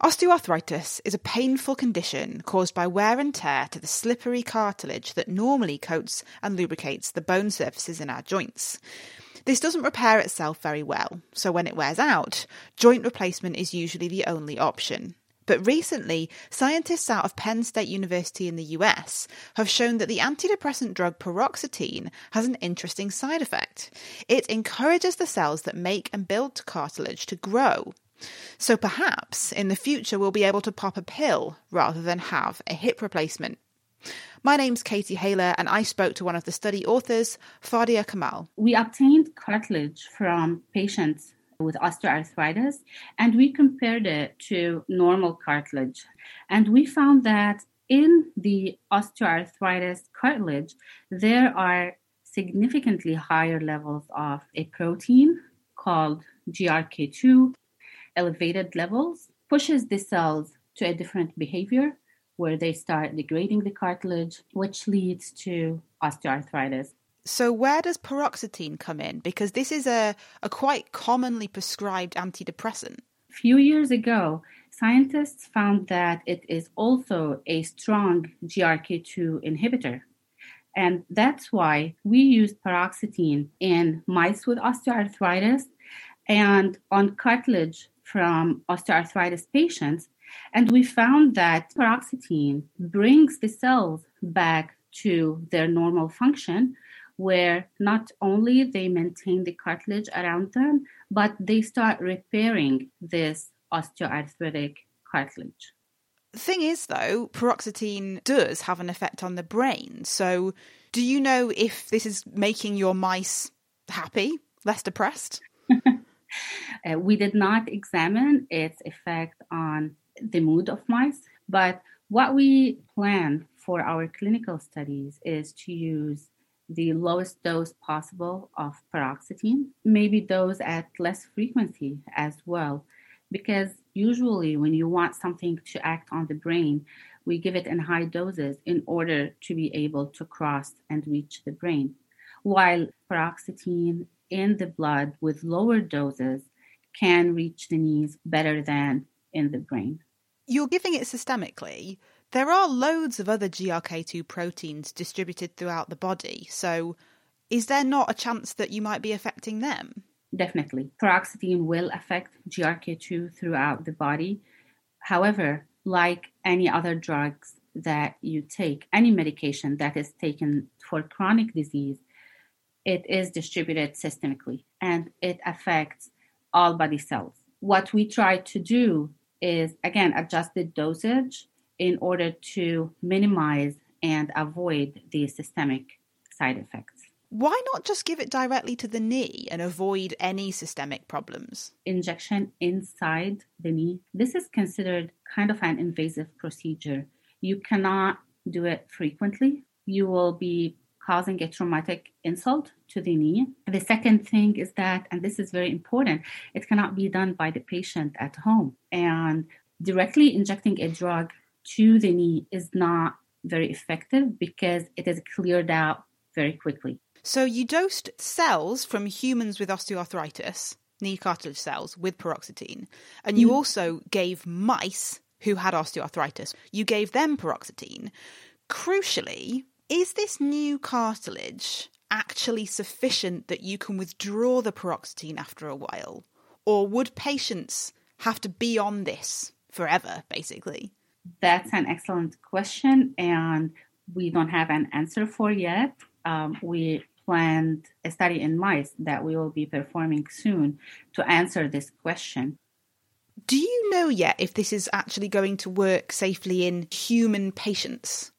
Osteoarthritis is a painful condition caused by wear and tear to the slippery cartilage that normally coats and lubricates the bone surfaces in our joints. This doesn't repair itself very well, so when it wears out, joint replacement is usually the only option. But recently, scientists out of Penn State University in the US have shown that the antidepressant drug paroxetine has an interesting side effect. It encourages the cells that make and build cartilage to grow. So perhaps in the future we'll be able to pop a pill rather than have a hip replacement. My name's Katie Haylor, and I spoke to one of the study authors, Fadia Kamal. We obtained cartilage from patients with osteoarthritis and we compared it to normal cartilage. And we found that in the osteoarthritis cartilage, there are significantly higher levels of a protein called GRK2 elevated levels pushes the cells to a different behavior where they start degrading the cartilage, which leads to osteoarthritis. So, where does paroxetine come in? Because this is a, a quite commonly prescribed antidepressant. A few years ago, scientists found that it is also a strong GRK2 inhibitor. And that's why we used paroxetine in mice with osteoarthritis and on cartilage from osteoarthritis patients. And we found that paroxetine brings the cells back to their normal function, where not only they maintain the cartilage around them, but they start repairing this osteoarthritic cartilage. The thing is, though, paroxetine does have an effect on the brain. So, do you know if this is making your mice happy, less depressed? Uh, we did not examine its effect on the mood of mice, but what we plan for our clinical studies is to use the lowest dose possible of paroxetine, maybe dose at less frequency as well, because usually when you want something to act on the brain, we give it in high doses in order to be able to cross and reach the brain. While paroxetine in the blood with lower doses can reach the knees better than in the brain. You're giving it systemically. There are loads of other GRK2 proteins distributed throughout the body, so is there not a chance that you might be affecting them? Definitely. Paroxetine will affect GRK2 throughout the body. However, like any other drugs that you take, any medication that is taken for chronic disease, it is distributed systemically and it affects all body cells. What we try to do is, again, adjust the dosage in order to minimize and avoid the systemic side effects. Why not just give it directly to the knee and avoid any systemic problems? Injection inside the knee. This is considered kind of an invasive procedure. You cannot do it frequently. You will be causing a traumatic insult to the knee. The second thing is that, and this is very important, it cannot be done by the patient at home. And directly injecting a drug to the knee is not very effective because it is cleared out very quickly. So you dosed cells from humans with osteoarthritis, knee cartilage cells, with paroxetine, and you mm. also gave mice who had osteoarthritis, you gave them paroxetine. Crucially, is this new cartilage actually sufficient that you can withdraw the paroxetine after a while? Or would patients have to be on this forever, basically? That's an excellent question, and we don't have an answer for yet. Um, we planned a study in mice that we will be performing soon to answer this question. Do you know yet if this is actually going to work safely in human patients?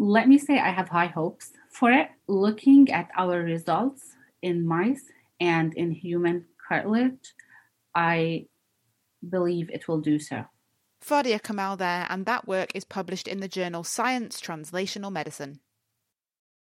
Let me say I have high hopes for it. Looking at our results in mice and in human cartilage, I believe it will do so. Fadia Kamal there, and that work is published in the journal Science Translational Medicine.